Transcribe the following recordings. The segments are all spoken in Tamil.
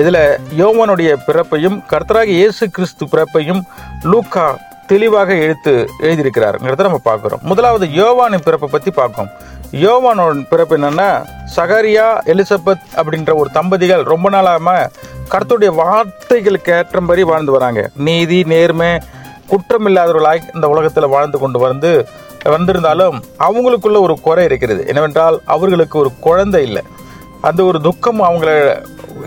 இதில் யோவானுடைய பிறப்பையும் கர்த்தராக இயேசு கிறிஸ்து பிறப்பையும் லூக்கா தெளிவாக எழுத்து எழுதியிருக்கிறாருங்கிறத நம்ம பார்க்குறோம். முதலாவது யோவானின் பிறப்பை பற்றி பார்க்கோம் யோவானோட பிறப்பு என்னென்னா சகரியா எலிசபெத் அப்படின்ற ஒரு தம்பதிகள் ரொம்ப நாளாம கருத்துடைய வார்த்தைகளுக்கு ஏற்றம்படி வாழ்ந்து வராங்க. நீதி நேர்மை குற்றமில்லாதவர்களாய் இந்த உலகத்தில் வாழ்ந்து கொண்டு வந்து வந்திருந்தாலும் அவங்களுக்குள்ள ஒரு குறை இருக்கிறது. என்னவென்றால் அவர்களுக்கு ஒரு குழந்தை இல்லை. அந்த ஒரு துக்கம் அவங்கள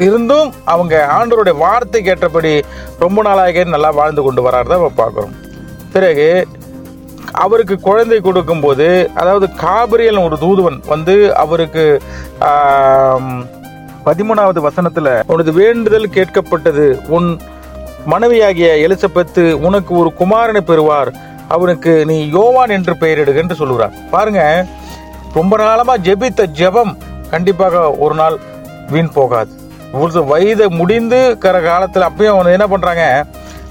இருந்தும் அவங்க ஆண்டவருடைய வார்த்தைக்கு ஏற்றபடி ரொம்ப நாளாக நல்லா வாழ்ந்து கொண்டு வராரு தான் நம்ம பார்க்குறோம். பிறகு அவருக்கு குழந்தை கொடுக்கும்போது அதாவது காபிரியல் ஒரு தூதுவன் வந்து அவருக்கு பதிமூணாவது வசனத்தில் உனது வேண்டுதல் கேட்கப்பட்டது உன் மனைவியாகிய எலிசபெத்து உனக்கு ஒரு குமாரனை பெறுவார் அவனுக்கு நீ யோவான் என்று பெயரிடுக என்று சொல்லுகிறார். பாருங்க ரொம்ப நாளமாக ஜெபித்த ஜெபம் கண்டிப்பாக ஒரு நாள் வீண் போகாது. வயதை முடிந்து கர காலத்தில் அப்பயும் அவன் என்ன பண்ணுறாங்க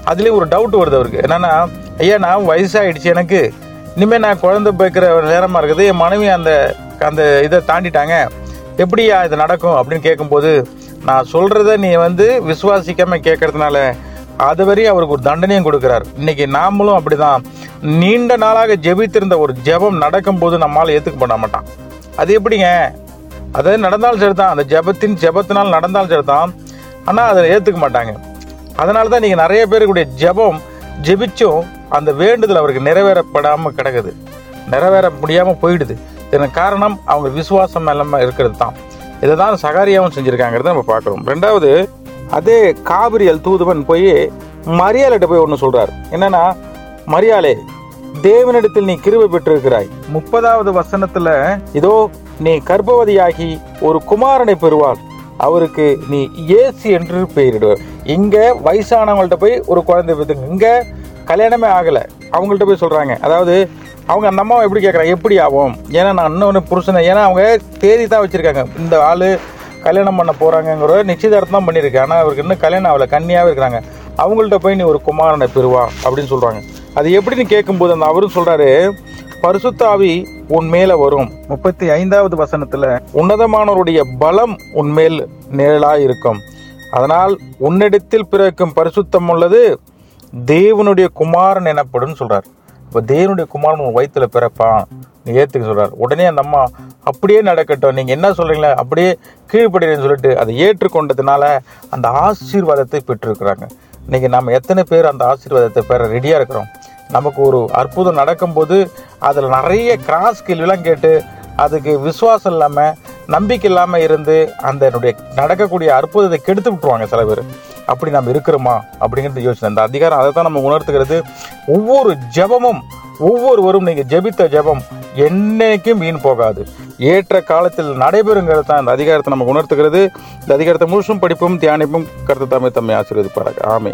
அதுலேயும் ஒரு டவுட் வருது அவருக்கு. என்னென்னா ஐயா நான் வயசாயிடுச்சு எனக்கு. இனிமேல் நான் குழந்தை பேக்கிற நேரமாக இருக்குது. என் மனைவி அந்த அந்த இதை தாண்டிட்டாங்க. எப்படியா இது நடக்கும்? அப்படின்னு கேட்கும்போது நான் சொல்கிறத நீ வந்து விசுவாசிக்காமல் கேட்கறதுனால அது வரையும் அவருக்கு ஒரு தண்டனையும் கொடுக்குறார். இன்னைக்கு நாமளும் அப்படிதான். நீண்ட நாளாக ஜெபித்திருந்த ஒரு ஜெபம் நடக்கும்போது நம்மால ஏற்றுக்க பண்ண மாட்டான். அது எப்படிங்க? அது நடந்தாலும் சரிதான். அந்த ஜெபத்தின் ஜெபத்தினால் நடந்தாலும் சரிதான். ஆனால் அதை ஏற்றுக்க மாட்டாங்க. அதனால தான் நீங்கள் நிறைய பேருக்குடைய ஜெபம் ஜெபிச்சும் அந்த வேண்டுதல் அவருக்கு நிறைவேறப்படாமல் கிடக்குது. நிறைவேற முடியாமல் போயிடுது. இதன் காரணம் அவங்க விசுவாசம் இல்லாமல் இருக்கிறது தான் இதை தான் சகாரியாவும் செஞ்சுருக்காங்கிறத நம்ம பார்க்குறோம். ரெண்டாவது அதே காபிரியல் தூதுவன் போய் மரியாளிட்ட போய் ஒன்று சொல்கிறார் என்னென்னா மரியாளே தேவனிடத்தில் நீ கிருபை பெற்றிருக்கிறாய். முப்பதாவது வசனத்துல இதோ நீ கர்ப்பவதியாகி ஒரு குமாரனை பெறுவாள். அவருக்கு நீ இயேசு என்று பெயரிடுவார் இங்க வயசானவங்கள்ட்ட போய் ஒரு குழந்தை பெற்றுங்க இங்க கல்யாணமே ஆகல. அவங்கள்ட்ட போய் சொல்றாங்க. அதாவது அவங்க அந்த அம்மாவை எப்படி கேட்குறாங்க? எப்படி ஆகும்? ஏன்னா நான் இன்னொன்று புருஷனை ஏன்னா அவங்க தேதி தான் வச்சிருக்காங்க. இந்த ஆளு கல்யாணம் பண்ண போறாங்கங்கிற நிச்சயதார்த்தம் தான் பண்ணியிருக்கு. ஆனால் அவருக்கு இன்னும் கல்யாணம் ஆகல. கன்னியாவே இருக்கிறாங்க. அவங்கள்ட்ட போய் நீ ஒரு குமாரனை பெறுவா அப்படின்னு சொல்றாங்க. அது எப்படின்னு கேட்கும்போது அந்த அவரும் சொல்றாரு பரிசுத்தாவி உன் மேல வரும். முப்பத்தி ஐந்தாவது வசனத்துல உன்னதமானவருடைய பலம் உன்மேல் நிழலா இருக்கும் அதனால் உன்னிடத்தில் பிறக்கும் பரிசுத்தம் உள்ளது தேவனுடைய குமாரன் எனப்படும் சொல்றார். இப்போ தேவனுடைய குமாரன் உன் வயித்துல பிறப்பான் நீ ஏத்துக்க சொல்றார். உடனே அந்த அம்மா அப்படியே நடக்கட்டும் நீங்க என்ன சொல்றீங்களா? அப்படியே கீழ்ப்படுறேன்னு சொல்லிட்டு அதை ஏற்றுக்கொண்டதுனால அந்த ஆசீர்வாதத்தை பெற்றிருக்கிறாங்க. இன்னைக்கு நம்ம எத்தனை பேர் அந்த ஆசீர்வாதத்தை பெற ரெடியா இருக்கிறோம்? நமக்கு ஒரு அற்புதம் நடக்கும்போது அதில் நிறைய கிராஸ் கேள்விலாம் கேட்டு அதுக்கு விசுவாசம் இல்லாமல் நம்பிக்கை இல்லாமல் இருந்து அந்த என்னுடைய நடக்கக்கூடிய அற்புதத்தை கெடுத்து விட்டுருவாங்க சில பேர். அப்படி நம்ம இருக்கிறோமா? அப்படிங்கிறது யோசனை அந்த அதிகாரம் அதை தான் நம்ம உணர்த்துகிறது. ஒவ்வொரு ஜெபமும் ஒவ்வொருவரும் நீங்கள் ஜெபித்த ஜெபம் என்னைக்கும் வீண் போகாது. ஏற்ற காலத்தில் நடைபெறுங்கிறது தான் இந்த அதிகாரத்தை நம்ம உணர்த்துகிறது. இந்த அதிகாரத்தை முழுசும் படிப்பும் தியானிப்பும் கருத்து தம்மை தம்மை ஆசீர்வதிப்பார்கள் ஆமே